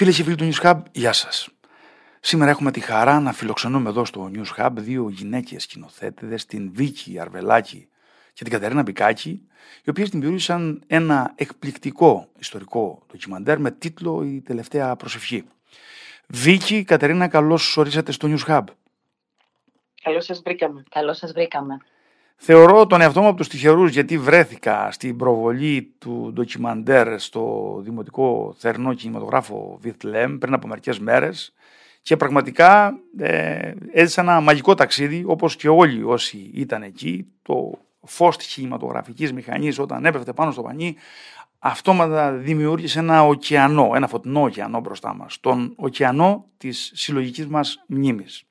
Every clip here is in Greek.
Φίλες και φίλοι του News Hub, γεια σας. Σήμερα έχουμε τη χαρά να φιλοξενούμε εδώ στο News Hub δύο γυναίκες σκηνοθέτηδες, την Βίκη Αρβελάκη και την Κατερίνα Μπικάκη, οι οποίες δημιούργησαν ένα εκπληκτικό ιστορικό ντοκιμαντέρ με τίτλο «Η τελευταία προσευχή». Βίκη, Κατερίνα, καλώς ορίσατε στο News Hub. Καλώς σας βρήκαμε. Καλώς σας βρήκαμε. Θεωρώ τον εαυτό μου από τους τυχερούς γιατί βρέθηκα στην προβολή του ντοκιμαντέρ στο Δημοτικό Θερνό Κινηματογράφο Βιθλέμ πριν από μερικές μέρες και πραγματικά ε, έζησα ένα μαγικό ταξίδι όπως και όλοι όσοι ήταν εκεί. Το φως της κινηματογραφικής μηχανής όταν έπεφτε πάνω στο πανί αυτόματα δημιούργησε ένα ωκεανό, ένα φωτεινό ωκεανό μπροστά μας. Τον ωκεανό της συλλογικής μας μνήμης.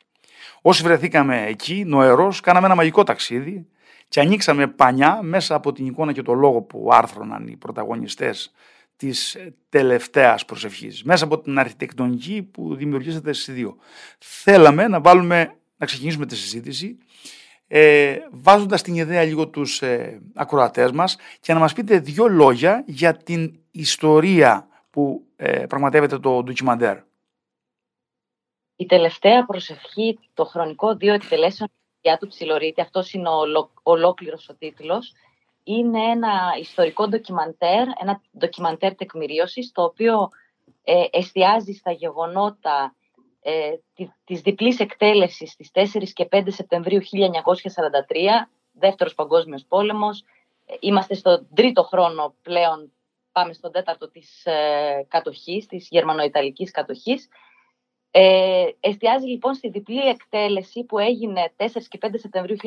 Όσοι βρεθήκαμε εκεί, νοερός, κάναμε ένα μαγικό ταξίδι και ανοίξαμε πανιά μέσα από την εικόνα και το λόγο που άρθρωναν οι πρωταγωνιστές της τελευταίας προσευχής. Μέσα από την αρχιτεκτονική που δημιουργήσατε στις δύο. Θέλαμε να βάλουμε, να ξεκινήσουμε τη συζήτηση ε, βάζοντας την ιδέα λίγο τους ε, ακροατές μας και να μας πείτε δύο λόγια για την ιστορία που ε, πραγματεύεται το ντοκιμαντέρ. Η τελευταία προσευχή, το χρονικό δύο εκτελέσεων για του Ψιλορίτη, αυτός είναι ο ολόκληρος ο τίτλος, είναι ένα ιστορικό ντοκιμαντέρ, ένα ντοκιμαντέρ τεκμηρίωσης, το οποίο ε, εστιάζει στα γεγονότα ε, της διπλής εκτέλεσης στις 4 και 5 Σεπτεμβρίου 1943, δεύτερος παγκόσμιος πόλεμος. Ε, είμαστε στον τρίτο χρόνο πλέον, πάμε στον τέταρτο της ε, κατοχής, της γερμανοϊταλικής κατοχής. Ε, εστιάζει λοιπόν στη διπλή εκτέλεση που έγινε 4 και 5 Σεπτεμβρίου 1943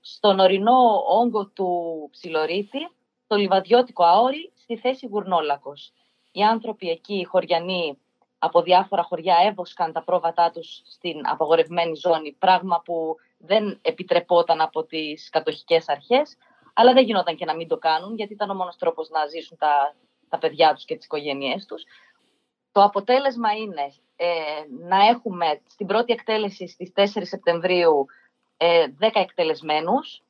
στον ορεινό όγκο του Ψιλορίτη, το λιβαδιώτικο αόρι, στη θέση Γουρνόλακος. Οι άνθρωποι εκεί, οι χωριανοί από διάφορα χωριά, έβοσκαν τα πρόβατά τους στην απαγορευμένη ζώνη, πράγμα που δεν επιτρεπόταν από τις κατοχικές αρχές, αλλά δεν γινόταν και να μην το κάνουν, γιατί ήταν ο μόνος τρόπος να ζήσουν τα, τα παιδιά τους και τις οικογένειές τους. Το αποτέλεσμα είναι ε, να έχουμε στην πρώτη εκτέλεση στις 4 Σεπτεμβρίου ε, 10 εκτελεσμενους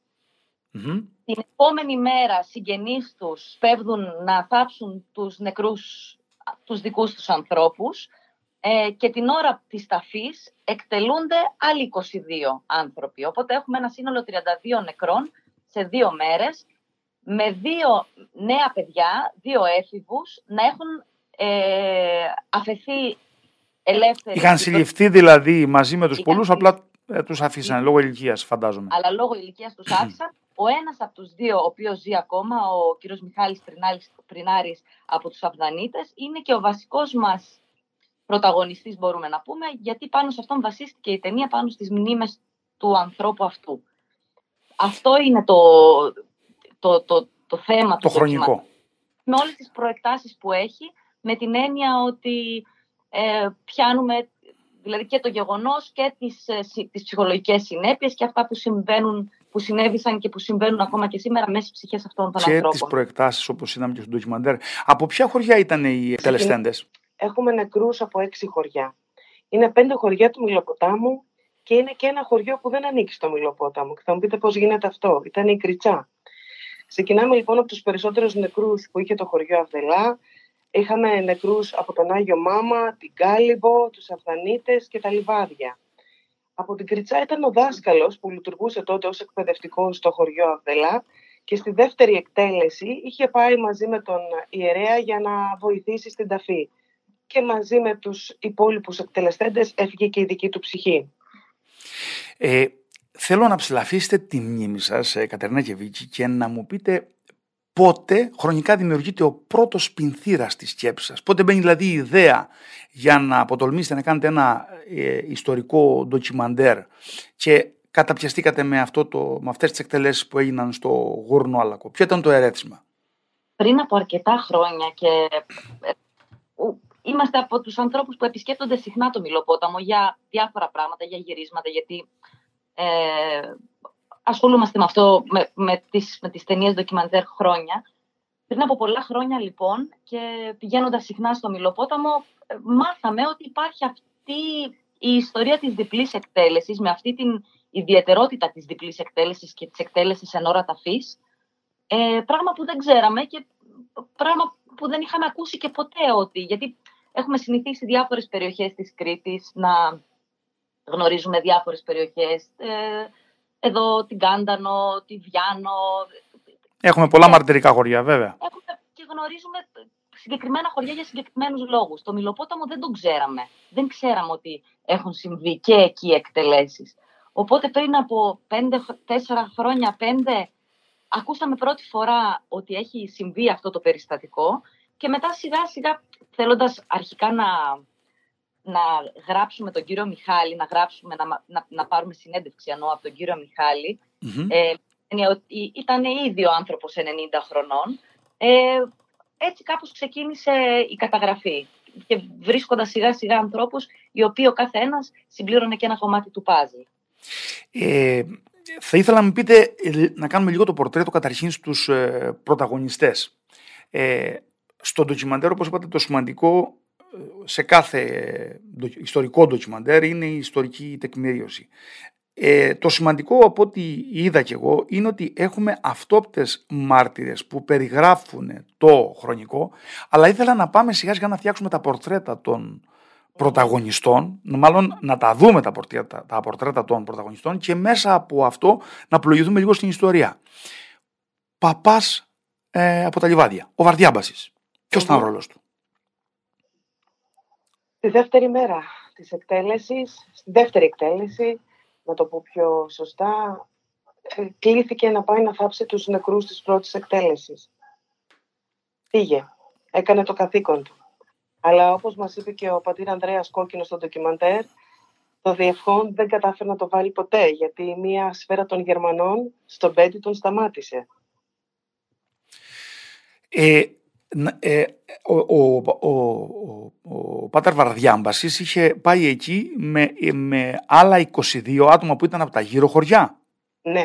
Την επόμενη μέρα συγγενείς τους φεύγουν να θάψουν τους νεκρούς, τους δικούς τους ανθρώπους ε, και την ώρα της ταφής εκτελούνται άλλοι 22 άνθρωποι. Οπότε έχουμε ένα σύνολο 32 νεκρών σε δύο μέρες με δύο νέα παιδιά, δύο έφηβους, να έχουν ε, αφαιθεί ελεύθεροι. Είχαν συλληφθεί δηλαδή μαζί με τους πολλούς, απλά ε, τους αφήσανε λόγω ηλικίας, φαντάζομαι. Αλλά λόγω ηλικίας τους άφησαν. Ο ένας από τους δύο, ο οποίος ζει ακόμα, ο κύριος Μιχάλης Πρινάρης από τους Αφδανίτες, είναι και ο βασικός μας πρωταγωνιστής μπορούμε να πούμε, γιατί πάνω σε αυτόν βασίστηκε η ταινία πάνω στις μνήμες του ανθρώπου αυτού. Αυτό είναι το, το, το, το θέμα το του χρονικό. Με όλες τις προεκτάσεις που έχει, με την έννοια ότι ε, πιάνουμε δηλαδή και το γεγονός και τις, ε, τις ψυχολογικές συνέπειες και αυτά που συμβαίνουν που συνέβησαν και που συμβαίνουν ακόμα και σήμερα μέσα στις ψυχές αυτών των και ανθρώπων. Και τις προεκτάσεις όπως είδαμε και στο ντοκιμαντέρ. Από ποια χωριά ήταν οι εκτελεστέντες; Έχουμε νεκρούς από έξι χωριά. Είναι πέντε χωριά του Μιλοποτάμου και είναι και ένα χωριό που δεν ανήκει στο Μιλοπόταμο. Και θα μου πείτε πώς γίνεται αυτό. Ήταν η Κριτσά. Ξεκινάμε λοιπόν από τους περισσότερους νεκρούς που είχε το χωριό Αυδελά, Είχαμε νεκρούς από τον Άγιο Μάμα, την Κάλυβο, τους Αφδανίτες και τα Λιβάδια. Από την Κριτσά ήταν ο δάσκαλος που λειτουργούσε τότε ως εκπαιδευτικός στο χωριό Αυδελά και στη δεύτερη εκτέλεση είχε πάει μαζί με τον ιερέα για να βοηθήσει στην ταφή. Και μαζί με τους υπόλοιπους εκτελεστέντες έφυγε και η δική του ψυχή. Ε, θέλω να ψηλαφίσετε τη μνήμη σας, ε, Κατερίνα Κεβίτσι, και να μου πείτε πότε χρονικά δημιουργείται ο πρώτος πινθύρας της σκέψης σας; Πότε μπαίνει δηλαδή η ιδέα για να αποτολμήσετε να κάνετε ένα ε, ιστορικό ντοκιμαντέρ και καταπιαστήκατε με, αυτό το, με αυτές τις εκτελέσεις που έγιναν στο Γούρνο Άλακο; Ποιο ήταν το ερέθισμα; Πριν από αρκετά χρόνια και ε, είμαστε από τους ανθρώπους που επισκέπτονται συχνά το Μιλοπόταμο για διάφορα πράγματα, για γυρίσματα, γιατί ε, ασχολούμαστε με αυτό, με, με τις, με τις ταινίες ντοκιμαντέρ χρόνια. Πριν από πολλά χρόνια λοιπόν και πηγαίνοντας συχνά στο Μιλοπόταμο, ε, μάθαμε ότι υπάρχει αυτή η ιστορία της διπλής εκτέλεσης, με αυτή την ιδιαιτερότητα της διπλής εκτέλεσης και της εκτέλεσης εν ώρα ταφής, ε, πράγμα που δεν ξέραμε και πράγμα που δεν είχαμε ακούσει και ποτέ ότι, γιατί έχουμε συνηθίσει διάφορες περιοχές της Κρήτης να γνωρίζουμε διάφορες περιοχές. Ε, εδώ την Κάντανο, τη Βιάνο. Έχουμε πολλά μαρτυρικά χωριά βέβαια. Έχουμε και γνωρίζουμε συγκεκριμένα χωριά για συγκεκριμένους λόγους. Το Μιλοπόταμο δεν τον ξέραμε. Δεν ξέραμε ότι έχουν συμβεί και εκεί εκτελέσεις. Οπότε πριν από πέντε, τέσσερα χρόνια, πέντε, ακούσαμε πρώτη φορά ότι έχει συμβεί αυτό το περιστατικό και μετά σιγά σιγά θέλοντας αρχικά να, να γράψουμε τον κύριο Μιχάλη, να, γράψουμε, να, να, να πάρουμε συνέντευξη εννοώ από τον κύριο ε, ήταν ήδη ο άνθρωπος 90 χρονών, ε, έτσι κάπως ξεκίνησε η καταγραφή και βρίσκοντας σιγά σιγά ανθρώπους οι οποίοι ο καθένας συμπλήρωνε και ένα κομμάτι του πάζι. Ε, θα ήθελα να μου πείτε, ε, να κάνουμε λίγο το πορτρέτο καταρχήν στους ε, πρωταγωνιστές. Ε, στο ντοκιμαντέρ, όπως είπατε, το σημαντικό ε, σε κάθε ιστορικό ντοκιμαντέρ είναι η ιστορική τεκμηρίωση. Ε, το σημαντικό από ό,τι είδα κι εγώ είναι ότι έχουμε αυτόπτες μάρτυρες που περιγράφουν το χρονικό αλλά ήθελα να πάμε σιγά σιγά να φτιάξουμε τα πορτρέτα των πρωταγωνιστών, μάλλον να τα δούμε τα πορτρέτα, τα πορτρέτα των πρωταγωνιστών και μέσα από αυτό να πλοηγηθούμε λίγο στην ιστορία. Παπάς ε, από τα Λιβάδια, ο Βαρδιάμπασης. Ποιος ήταν ο ρόλος του; Τη δεύτερη μέρα της εκτέλεσης, στη δεύτερη εκτέλεση, να το πω πιο σωστά, ε, κλήθηκε να πάει να θάψει τους νεκρούς της πρώτης εκτέλεσης. Πήγε. Έκανε το καθήκον του. Αλλά όπως μας είπε και ο πατήρ Ανδρέας Κόκκινος στο ντοκιμαντέρ, το διευχόν δεν κατάφερε να το βάλει ποτέ, γιατί μία σφαίρα των Γερμανών στον πέντε τον σταμάτησε. Ε, ε, ο, ο, ο, ο, ο Πάτερ Βαρδιάμπασης είχε πάει εκεί με, με άλλα 22 άτομα που ήταν από τα γύρω χωριά. Ναι,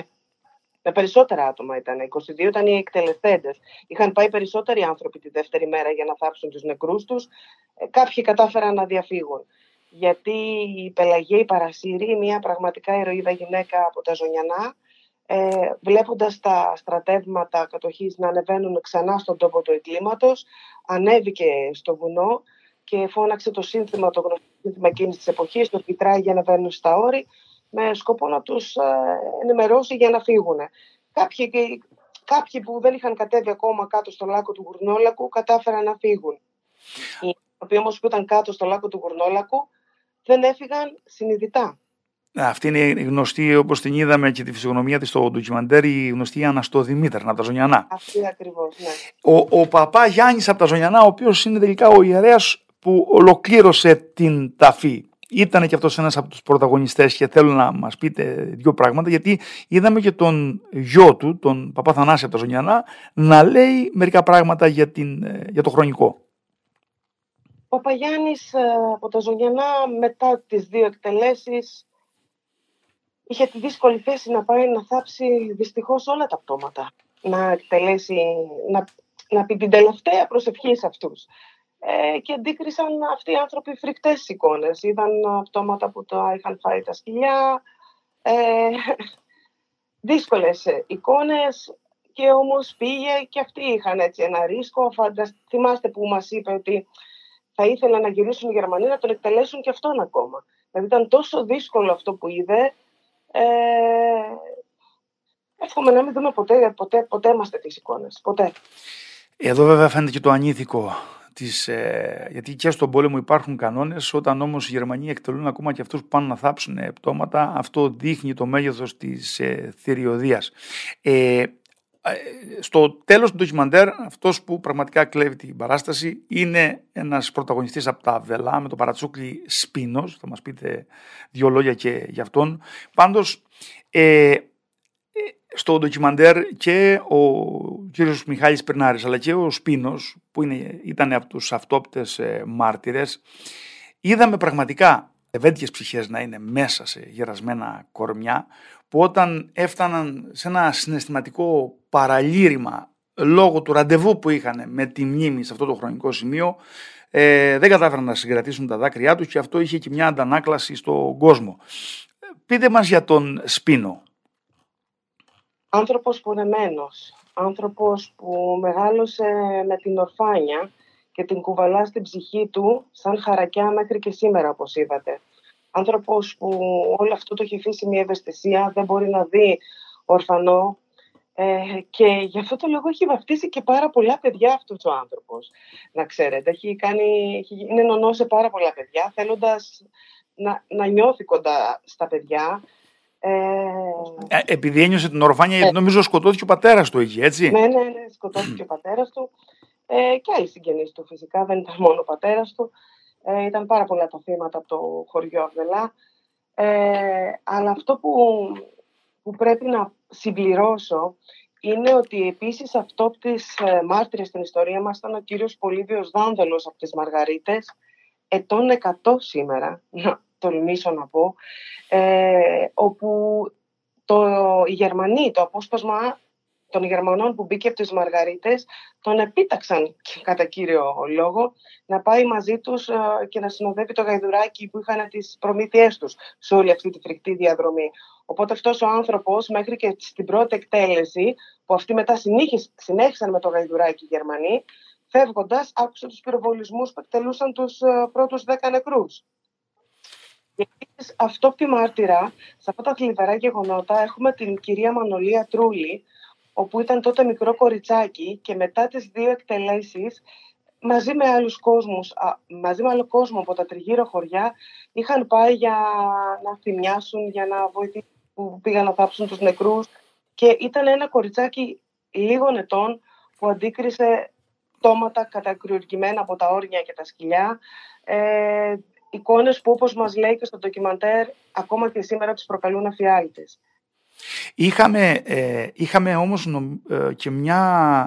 με περισσότερα άτομα ήταν. 22 ήταν οι εκτελεστέντες. Είχαν πάει περισσότεροι άνθρωποι τη δεύτερη μέρα για να θάψουν τους νεκρούς τους. Ε, κάποιοι κατάφεραν να διαφύγουν. Γιατί η Πελαγία η Παρασύρη, μια πραγματικά ηρωίδα γυναίκα από τα Ζωνιανά, ε, βλέποντας τα στρατεύματα κατοχής να ανεβαίνουν ξανά στον τόπο του εγκλήματος, ανέβηκε στο βουνό και φώναξε το σύνθημα, το γνωστό σύνθημα εκείνης της εποχής, το για να βαίνουν στα όρη, με σκοπό να τους ε, ενημερώσει για να φύγουν. Κάποιοι, κάποιοι που δεν είχαν κατέβει ακόμα κάτω στο λάκκο του Γουρνόλακου κατάφεραν να φύγουν. Οι οποίοι όμως που ήταν κάτω στο λάκκο του Γουρνόλακου δεν έφυγαν συνειδητά. Αυτή είναι η γνωστή, όπως την είδαμε και τη φυσιογνωμία της στο ντοκιμαντέρ, η γνωστή Αναστοδημήτρ από τα Ζωνιανά. Αυτή ακριβώς, ναι. Ο, ο παπά Γιάννης από τα Ζωνιανά, ο οποίος είναι τελικά ο ιερέας που ολοκλήρωσε την ταφή. Ήταν και αυτός ένας από τους πρωταγωνιστές και θέλω να μας πείτε δύο πράγματα, γιατί είδαμε και τον γιο του, τον παπά Θανάση από τα Ζωνιανά, να λέει μερικά πράγματα για, την, για το χρονικό. Ο Παπαγιάννης ε, από τα Ζωνιανά μετά τις δύο εκτελέσεις είχε τη δύσκολη θέση να πάει να θάψει δυστυχώς όλα τα πτώματα. Να εκτελέσει, να, να πει την τελευταία προσευχή σε αυτούς. Ε, και αντίκρισαν αυτοί οι άνθρωποι φρικτές εικόνες. Είδαν πτώματα που το είχαν φάει τα σκυλιά. Ε, δύσκολες εικόνες και όμως πήγε και αυτοί είχαν έτσι ένα ρίσκο. θυμάστε που μας είπε ότι θα ήθελα να γυρίσουν οι Γερμανοί να τον εκτελέσουν και αυτόν ακόμα. Δηλαδή ήταν τόσο δύσκολο αυτό που είδε ε, εύχομαι να μην δούμε ποτέ, ποτέ, ποτέ μας τέτοιες εικόνες. Ποτέ. Εδώ βέβαια φαίνεται και το ανήθικο της, ε, γιατί και στον πόλεμο υπάρχουν κανόνες, όταν όμως οι Γερμανοί εκτελούν ακόμα και αυτούς που πάνε να θάψουν πτώματα, αυτό δείχνει το μέγεθος της ε, θηριωδίας. Ε, ε, στο τέλος του ντοκιμαντέρ αυτός που πραγματικά κλέβει την παράσταση είναι ένας πρωταγωνιστής από τα Βελά με το παρατσούκλι Σπίνος, θα μας πείτε δύο λόγια και για αυτόν. Πάντως ε, ε στο ντοκιμαντέρ και ο κύριος Μιχάλης Περνάρης αλλά και ο Σπίνος που είναι, ήταν από τους αυτόπτες ε, μάρτυρες είδαμε πραγματικά ευέντιες ψυχές να είναι μέσα σε γερασμένα κορμιά που όταν έφταναν σε ένα συναισθηματικό παραλήρημα λόγω του ραντεβού που είχαν με τη μνήμη σε αυτό το χρονικό σημείο ε, δεν κατάφεραν να συγκρατήσουν τα δάκρυά τους και αυτό είχε και μια αντανάκλαση στον κόσμο. Πείτε μας για τον Σπίνο. Άνθρωπος πονεμένος, άνθρωπος που μεγάλωσε με την ορφάνια και την κουβαλά στην ψυχή του σαν χαρακιά μέχρι και σήμερα, όπως είδατε. Άνθρωπος που όλο αυτό το έχει αφήσει μια ευαισθησία, δεν μπορεί να δει ορφανό ε, και γι' αυτό το λόγο έχει βαφτίσει και πάρα πολλά παιδιά αυτός ο άνθρωπος, να ξέρετε. Έχει κάνει, έχει, είναι νονός σε πάρα πολλά παιδιά, θέλοντας να, να νιώθει κοντά στα παιδιά. Ε, ε επειδή ένιωσε την ορφάνεια, ε, νομίζω σκοτώθηκε ο πατέρας του εκεί, έτσι. Ναι, ναι, ναι, σκοτώθηκε ο πατέρας του. Ε, και άλλοι συγγενείς του φυσικά, δεν ήταν μόνο ο πατέρας του. Ε, ήταν πάρα πολλά τα θύματα από το χωριό Αβδελά. Ε, αλλά αυτό που, που πρέπει να συμπληρώσω είναι ότι επίσης αυτό τις ε, μάρτυρες στην ιστορία μας ήταν ο κύριος Πολύβιος Δάνδολος από τις Μαργαρίτες, ετών 100 σήμερα, να τολμήσω να πω, ε, όπου το, οι Γερμανοί, το απόσπασμα των Γερμανών που μπήκε από τις Μαργαρίτες τον επίταξαν κατά κύριο λόγο να πάει μαζί τους ε, και να συνοδεύει το γαϊδουράκι που είχαν τις προμήθειές τους σε όλη αυτή τη φρικτή διαδρομή. Οπότε αυτός ο άνθρωπος μέχρι και στην πρώτη εκτέλεση που αυτοί μετά συνέχισαν με το γαϊδουράκι οι Γερμανοί φεύγοντας άκουσε τους πυροβολισμούς που εκτελούσαν τους ε, πρώτους δέκα νεκρούς. Και αυτό που τη μάρτυρα, σε αυτά τα θλιβερά γεγονότα, έχουμε την κυρία Μανολία Τρούλη, όπου ήταν τότε μικρό κοριτσάκι και μετά τις δύο εκτελέσεις μαζί με άλλους κόσμους, μαζί με άλλο κόσμο από τα τριγύρω χωριά είχαν πάει για να θυμιάσουν, για να βοηθήσουν που πήγαν να θάψουν τους νεκρούς και ήταν ένα κοριτσάκι λίγων ετών που αντίκρισε τόματα κατακρουργημένα από τα όρνια και τα σκυλιά ε, εικόνες που όπως μας λέει και στο ντοκιμαντέρ ακόμα και σήμερα τις προκαλούν αφιάλτες. Είχαμε, ε, είχαμε όμως ε, και μια,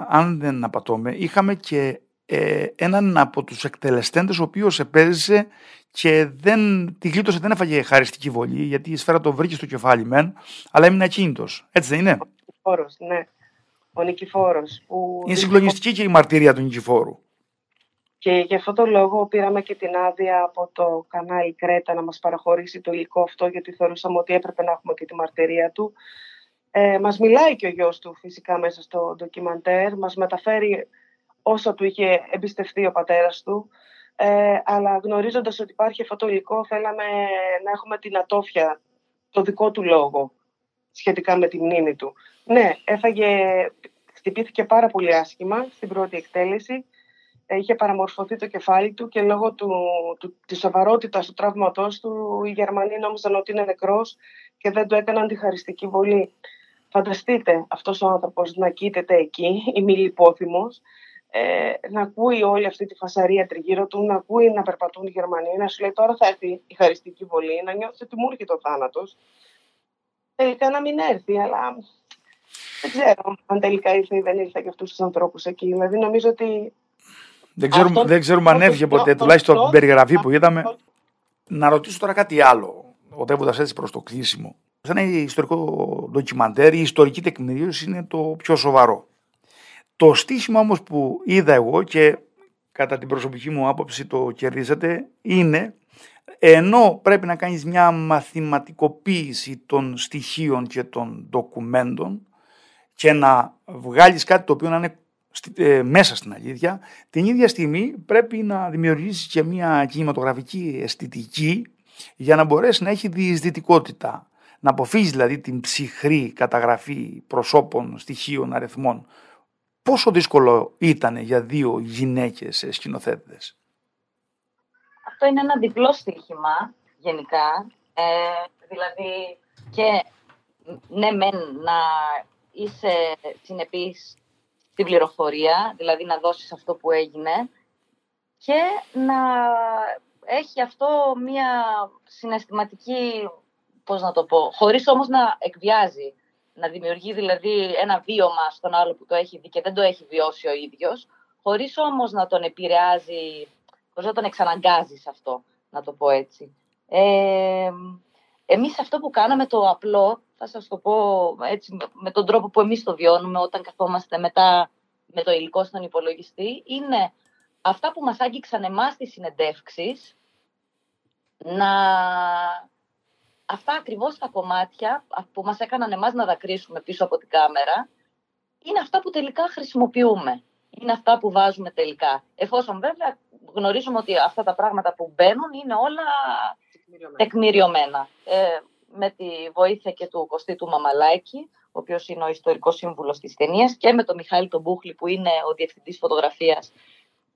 αν δεν απατώμε, είχαμε και ε, έναν από τους εκτελεστέντες ο οποίος επέζησε και δεν, τη γλίτωσε, δεν έφαγε χαριστική βολή γιατί η σφαίρα το βρήκε στο κεφάλι μεν, αλλά έμεινε ακίνητος. Έτσι δεν είναι; Ο Νικηφόρος, ναι. Ο Νικηφόρος. Που... Είναι συγκλονιστική και η μαρτυρία του Νικηφόρου. Και γι' αυτό το λόγο πήραμε και την άδεια από το κανάλι Κρέτα να μας παραχωρήσει το υλικό αυτό γιατί θεωρούσαμε ότι έπρεπε να έχουμε και τη μαρτυρία του. Ε, μας μιλάει και ο γιος του φυσικά μέσα στο ντοκιμαντέρ, μας μεταφέρει όσα του είχε εμπιστευτεί ο πατέρας του. Ε, αλλά γνωρίζοντας ότι υπάρχει αυτό το υλικό θέλαμε να έχουμε την ατόφια, το δικό του λόγο σχετικά με τη μνήμη του. Ναι, έφαγε, χτυπήθηκε πάρα πολύ άσχημα στην πρώτη εκτέλεση είχε παραμορφωθεί το κεφάλι του και λόγω του, του, της σοβαρότητας του τραύματός του οι Γερμανοί νόμιζαν ότι είναι νεκρός και δεν του έκαναν τη χαριστική βολή. Φανταστείτε αυτός ο άνθρωπος να κοίταται εκεί, ημιλιπόθυμος, ε, να ακούει όλη αυτή τη φασαρία τριγύρω του, να ακούει να περπατούν οι Γερμανοί, να σου λέει τώρα θα έρθει η χαριστική βολή, να νιώθεις ότι μου έρχεται ο θάνατος. Τελικά να μην έρθει, αλλά δεν ξέρω αν τελικά ήρθε ή δεν ήρθε και αυτούς τους ανθρώπους εκεί. Δηλαδή νομίζω ότι δεν ξέρουμε, δεν ξέρουμε αν έφυγε ποτέ, τουλάχιστον από την περιγραφή που είδαμε. Να ρωτήσω τώρα κάτι άλλο, οδεύοντα έτσι προς το κλείσιμο. Σαν ένα ιστορικό ντοκιμαντέρ, η ιστορική τεκμηρίωση είναι το πιο σοβαρό. Το στήσιμο όμως που είδα εγώ και κατά την προσωπική μου άποψη το κερδίσατε είναι ενώ πρέπει να κάνεις μια μαθηματικοποίηση των στοιχείων και των ντοκουμέντων και να βγάλεις κάτι το οποίο να είναι ε, μέσα στην αλήθεια, την ίδια στιγμή πρέπει να δημιουργήσει και μια κινηματογραφική αισθητική για να μπορέσει να έχει διεισδυτικότητα. Να αποφύγεις δηλαδή την ψυχρή καταγραφή προσώπων, στοιχείων, αριθμών. Πόσο δύσκολο ήταν για δύο γυναίκες σκηνοθέτες. Αυτό είναι ένα διπλό στοίχημα γενικά. Ε, δηλαδή και ναι μεν να είσαι συνεπής την πληροφορία, δηλαδή να δώσεις αυτό που έγινε και να έχει αυτό μια συναισθηματική, πώς να το πω, χωρίς όμως να εκβιάζει, να δημιουργεί δηλαδή ένα βίωμα στον άλλο που το έχει δει και δεν το έχει βιώσει ο ίδιος, χωρίς όμως να τον επηρεάζει, χωρίς να τον εξαναγκάζει σε αυτό, να το πω έτσι. Ε, εμείς αυτό που κάναμε το απλό θα σας το πω έτσι με τον τρόπο που εμείς το βιώνουμε όταν καθόμαστε μετά με το υλικό στον υπολογιστή, είναι αυτά που μας άγγιξαν εμάς τις συνεντεύξεις, να... Αυτά ακριβώς τα κομμάτια που μας έκαναν εμάς να δακρύσουμε πίσω από την κάμερα, είναι αυτά που τελικά χρησιμοποιούμε. είναι αυτά που βάζουμε τελικά. Εφόσον βέβαια γνωρίζουμε ότι αυτά τα πράγματα που μπαίνουν είναι όλα τεκμηριωμένα. Ε, με τη βοήθεια και του Κωστή του Μαμαλάκη, ο οποίος είναι ο ιστορικός σύμβουλος της ταινίας, και με τον Μιχάλη τον Μπούχλη που είναι ο διευθυντής φωτογραφίας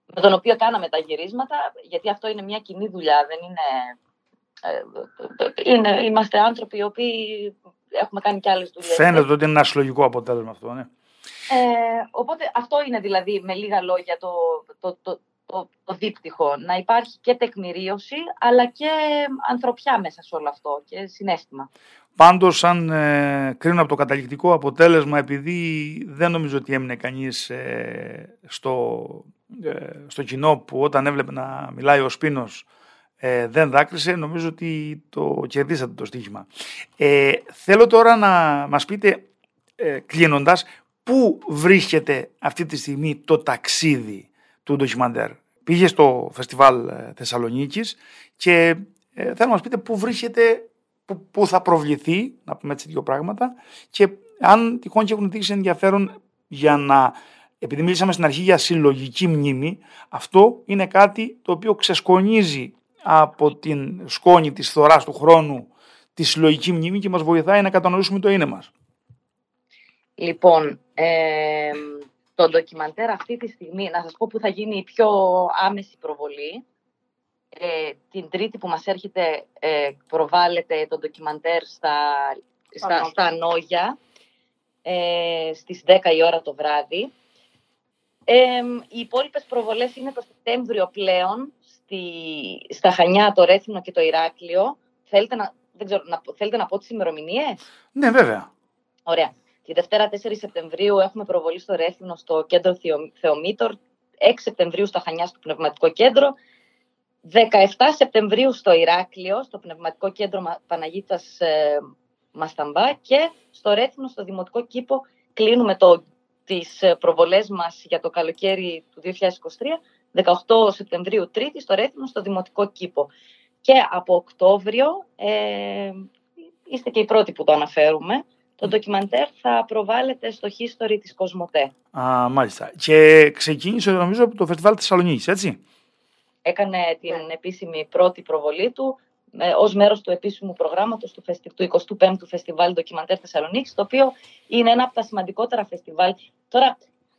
με τον οποίο κάναμε τα γυρίσματα, γιατί αυτό είναι μια κοινή δουλειά, δεν είναι... Ε, είναι είμαστε άνθρωποι οι οποίοι έχουμε κάνει και άλλες δουλειές. Φαίνεται ότι είναι ένα συλλογικό αποτέλεσμα αυτό, ναι. Ε, οπότε αυτό είναι δηλαδή με λίγα λόγια το, το, το, το, το δίπτυχο. Να υπάρχει και τεκμηρίωση αλλά και ανθρωπιά μέσα σε όλο αυτό και συνέστημα. Πάντως, αν ε, κρίνω από το καταληκτικό αποτέλεσμα, επειδή δεν νομίζω ότι έμεινε κανείς ε, στο, ε, στο κοινό που όταν έβλεπε να μιλάει ο Σπίνος ε, δεν δάκρυσε, νομίζω ότι το κερδίσατε το στοίχημα. Ε, θέλω τώρα να μας πείτε, ε, κλείνοντας, πού βρίσκεται αυτή τη στιγμή το ταξίδι του ντοκιμαντέρ. Πήγε στο φεστιβάλ ε, Θεσσαλονίκης και ε, θέλω να μας πείτε πού βρίσκεται, πού, πού θα προβληθεί, να πούμε έτσι δύο πράγματα και αν τυχόν και έχουν δείξει ενδιαφέρον για να επειδή μίλησαμε στην αρχή για συλλογική μνήμη, αυτό είναι κάτι το οποίο ξεσκονίζει από την σκόνη της θωράς του χρόνου τη συλλογική μνήμη και μας βοηθάει να κατανοήσουμε το είναι μας. Λοιπόν, ε, το ντοκιμαντέρ αυτή τη στιγμή, να σας πω που θα γίνει η πιο άμεση προβολή. Ε, την τρίτη που μας έρχεται ε, προβάλλεται το ντοκιμαντέρ στα, στα, στα Νόγια ε, στις 10 η ώρα το βράδυ. Ε, οι υπόλοιπες προβολές είναι το Σεπτέμβριο πλέον στη, στα Χανιά, το Ρέθινο και το Ηράκλειο. Θέλετε να, δεν ξέρω, να, θέλετε να πω τις ημερομηνίες; Ναι, βέβαια. Ωραία. Τη Δευτέρα 4 Σεπτεμβρίου έχουμε προβολή στο Ρέθινο στο κέντρο Θεομήτωρ, 6 Σεπτεμβρίου στα Χανιά στο Πνευματικό Κέντρο, 17 Σεπτεμβρίου στο Ηράκλειο, στο Πνευματικό Κέντρο Παναγίτας ε, Μασταμπά. Και στο Ρέθινο στο Δημοτικό Κήπο κλείνουμε το, τις ε, προβολές μας για το καλοκαίρι του 2023, 18 Σεπτεμβρίου Τρίτη στο Ρέθινο στο Δημοτικό Κήπο. Και από Οκτώβριο, ε, είστε και οι πρώτοι που το αναφέρουμε, το ντοκιμαντέρ θα προβάλλεται στο History της Κοσμοτέ. Α, μάλιστα. Και ξεκίνησε νομίζω από το Φεστιβάλ Θεσσαλονίκης, έτσι; Έκανε την επίσημη πρώτη προβολή του ε, ως μέρος του επίσημου προγράμματος του, του 25ου Φεστιβάλ Ντοκιμαντέρ Θεσσαλονίκης, το οποίο είναι ένα από τα σημαντικότερα φεστιβάλ. Τώρα,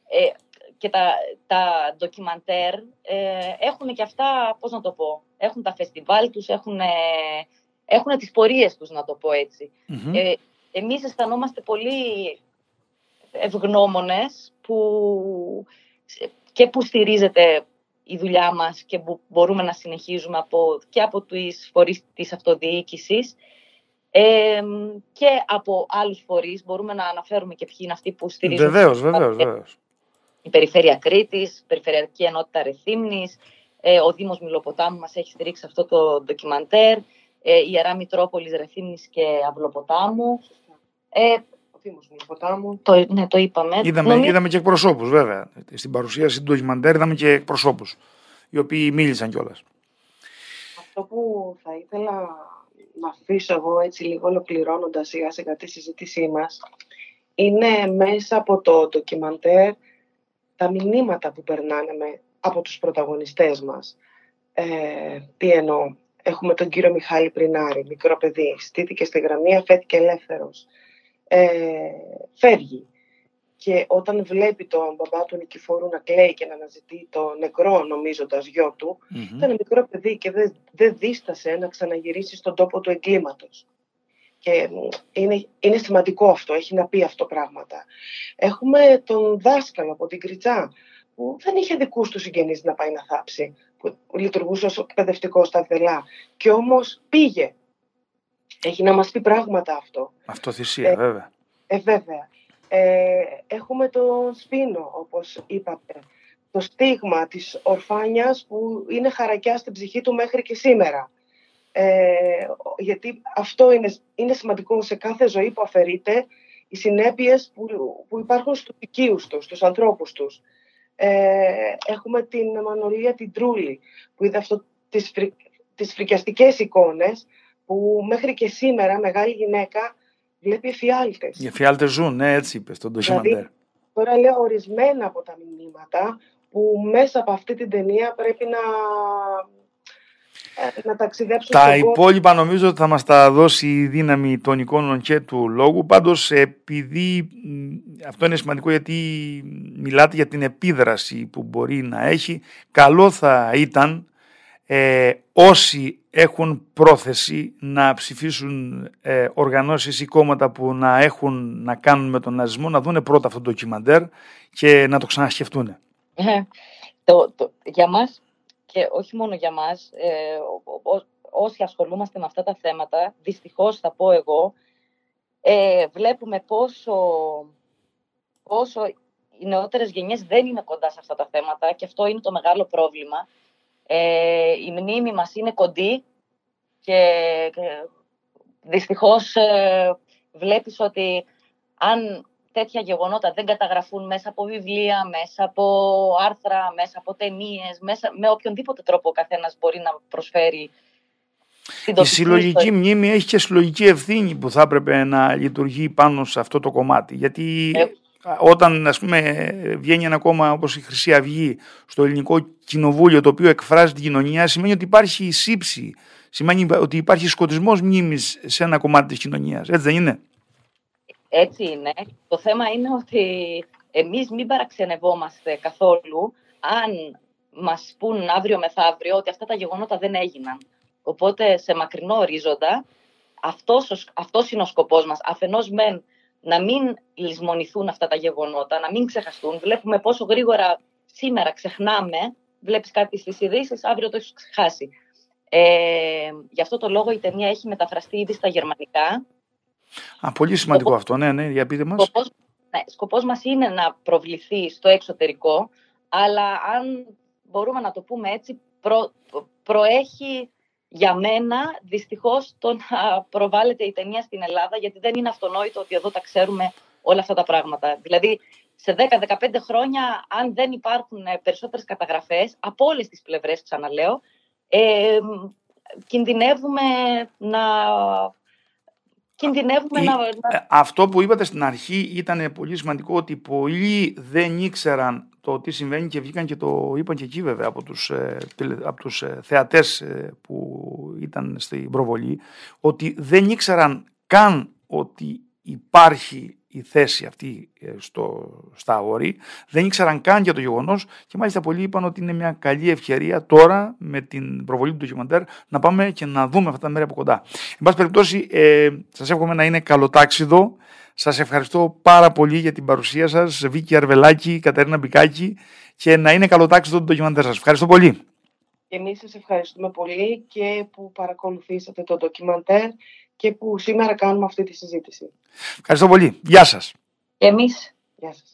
ε, και τα, τα ντοκιμαντέρ ε, έχουν και αυτά, πώς να το πω, έχουν τα φεστιβάλ τους, έχουν, ε, έχουν τις πορείες τους, να το πω ετσι Ε, εμείς αισθανόμαστε πολύ ευγνώμονες που, και που στηρίζεται η δουλειά μας και που μπορούμε να συνεχίζουμε από, και από τις φορείς της αυτοδιοίκησης ε, και από άλλους φορείς. Μπορούμε να αναφέρουμε και ποιοι είναι αυτοί που στηρίζουν. Βεβαίως, βεβαίως, βεβαίως. Η Περιφέρεια Κρήτης, η Περιφερειακή Ενότητα Ρεθύμνης, ε, ο Δήμος Μιλοποτάμου μας έχει στηρίξει αυτό το ντοκιμαντέρ, ε, η Ιερά Μητρόπολης Ρεθύμνης και Αυλοποτάμου. Ε, ο Δήμος Μιλοποτάμου. Το, ναι, το είπαμε. Είδαμε, Νομίζω... είδαμε και εκπροσώπους βέβαια. Στην παρουσίαση του ντοκιμαντέρ είδαμε και εκπροσώπους, οι οποίοι μίλησαν κιόλας. Αυτό που θα ήθελα να αφήσω εγώ έτσι λίγο ολοκληρώνοντας σιγά σιγά τη συζήτησή μας είναι μέσα από το ντοκιμαντέρ τα μηνύματα που περνάνε με, από τους πρωταγωνιστές μας. Ε, τι εννοώ. Έχουμε τον κύριο Μιχάλη Πρινάρη, μικρό παιδί, στήθηκε στη γραμμή, αφέθηκε ελεύθερος. Ε, φεύγει. Και όταν βλέπει τον μπαμπά του Νικηφόρου να κλαίει και να αναζητεί το νεκρό νομίζοντας γιο του, mm-hmm. ήταν μικρό παιδί και δεν δε δίστασε να ξαναγυρίσει στον τόπο του εγκλήματος. Και είναι, είναι σημαντικό αυτό, έχει να πει αυτό πράγματα. Έχουμε τον δάσκαλο από την Κριτσά, που δεν είχε δικούς του συγγενείς να πάει να θάψει, που λειτουργούσε ως εκπαιδευτικός στα Βελά. Και όμως πήγε. Έχει να μας πει πράγματα αυτό. Αυτοθυσία, ε, βέβαια. Ε, βέβαια. Ε, έχουμε τον Σπίνο, όπως είπατε. Το στίγμα της ορφάνιας που είναι χαρακιά στην ψυχή του μέχρι και σήμερα. Ε, γιατί αυτό είναι, είναι σημαντικό σε κάθε ζωή που αφαιρείται, οι συνέπειες που, που υπάρχουν στους οικείους τους, στους ανθρώπους τους. Ε, έχουμε την Μανολία την Τρούλη, που είδε αυτό τις, φρι, τις φρικιαστικές εικόνες, που μέχρι και σήμερα μεγάλη γυναίκα βλέπει εφιάλτες. Οι εφιάλτες ζουν, ναι, έτσι είπες στον ντοκιμαντέρ. Δηλαδή, Τώρα λέω ορισμένα από τα μηνύματα που μέσα από αυτή την ταινία πρέπει να, ε, να ταξιδέψουν. Τα υπόλοιπα νομίζω ότι θα μας τα δώσει η δύναμη των εικόνων και του λόγου. Πάντως επειδή αυτό είναι σημαντικό γιατί μιλάτε για την επίδραση που μπορεί να έχει, καλό θα ήταν ε, όσοι έχουν πρόθεση να ψηφίσουν ε, οργανώσεις ή κόμματα που να έχουν να κάνουν με τον ναζισμό να δούνε πρώτα αυτό το ντοκιμαντέρ και να το ξανασκεφτούν. Ε, το, το, για μας και όχι μόνο για μας, ε, όσοι ασχολούμαστε με αυτά τα θέματα, δυστυχώς θα πω εγώ, ε, βλέπουμε πόσο, πόσο οι νεότερες γενιές δεν είναι κοντά σε αυτά τα θέματα και αυτό είναι το μεγάλο πρόβλημα. Ε, η μνήμη μας είναι κοντή και, και δυστυχώς ε, βλέπεις ότι αν τέτοια γεγονότα δεν καταγραφούν μέσα από βιβλία, μέσα από άρθρα, μέσα από ταινίες, με οποιονδήποτε τρόπο ο καθένας μπορεί να προσφέρει. Η συλλογική μνήμη έχει και συλλογική ευθύνη που θα έπρεπε να λειτουργεί πάνω σε αυτό το κομμάτι. Γιατί ε, όταν ας πούμε, βγαίνει ένα κόμμα όπως η Χρυσή Αυγή στο ελληνικό κοινοβούλιο το οποίο εκφράζει την κοινωνία σημαίνει ότι υπάρχει σύψη, σημαίνει ότι υπάρχει σκοτισμός μνήμης σε ένα κομμάτι της κοινωνίας. Έτσι δεν είναι; Έτσι είναι. Το θέμα είναι ότι εμείς μην παραξενευόμαστε καθόλου αν μας πούν αύριο μεθαύριο ότι αυτά τα γεγονότα δεν έγιναν. Οπότε σε μακρινό ορίζοντα αυτός, αυτός είναι ο σκοπός μας. Αφενός μεν να μην λησμονηθούν αυτά τα γεγονότα, να μην ξεχαστούν. Βλέπουμε πόσο γρήγορα σήμερα ξεχνάμε, βλέπεις κάτι στις ειδήσεις, αύριο το έχεις ξεχάσει. Ε, γι' αυτό το λόγο η ταινία έχει μεταφραστεί ήδη στα γερμανικά Α, πολύ σημαντικό αυτό, ναι, ναι, για πείτε μας. Σκοπός, ναι, σκοπός μας είναι να προβληθεί στο εξωτερικό, αλλά αν μπορούμε να το πούμε έτσι, προ, προέχει για μένα δυστυχώς το να προβάλλεται η ταινία στην Ελλάδα, γιατί δεν είναι αυτονόητο ότι εδώ τα ξέρουμε όλα αυτά τα πράγματα. Δηλαδή, σε 10-15 χρόνια, αν δεν υπάρχουν περισσότερες καταγραφές, από όλες τις πλευρές, ξαναλέω, ε, κινδυνεύουμε να κινδυνεύουμε να... Ε, αυτό που είπατε στην αρχή ήταν πολύ σημαντικό ότι πολλοί δεν ήξεραν το τι συμβαίνει και βγήκαν και το είπαν και εκεί βέβαια από τους, ε, από τους ε, θεατές που ήταν στην προβολή ότι δεν ήξεραν καν ότι υπάρχει η θέση αυτή ε, στο, στα όρη. Δεν ήξεραν καν για το γεγονός και μάλιστα πολλοί είπαν ότι είναι μια καλή ευκαιρία τώρα με την προβολή του ντοκιμαντέρ να πάμε και να δούμε αυτά τα μέρη από κοντά. Εν πάση περιπτώσει, ε, σας εύχομαι να είναι καλοτάξιδο. Σας ευχαριστώ πάρα πολύ για την παρουσία σας, Βίκη Αρβελάκη, Κατερίνα Μπικάκη και να είναι καλοτάξιδο το ντοκιμαντέρ σας. Ευχαριστώ πολύ. Εμείς σας ευχαριστούμε πολύ και που παρακολουθήσατε το ντοκιμαντέρ και που σήμερα κάνουμε αυτή τη συζήτηση. Ευχαριστώ πολύ. Γεια σας. Εμείς. Γεια σας.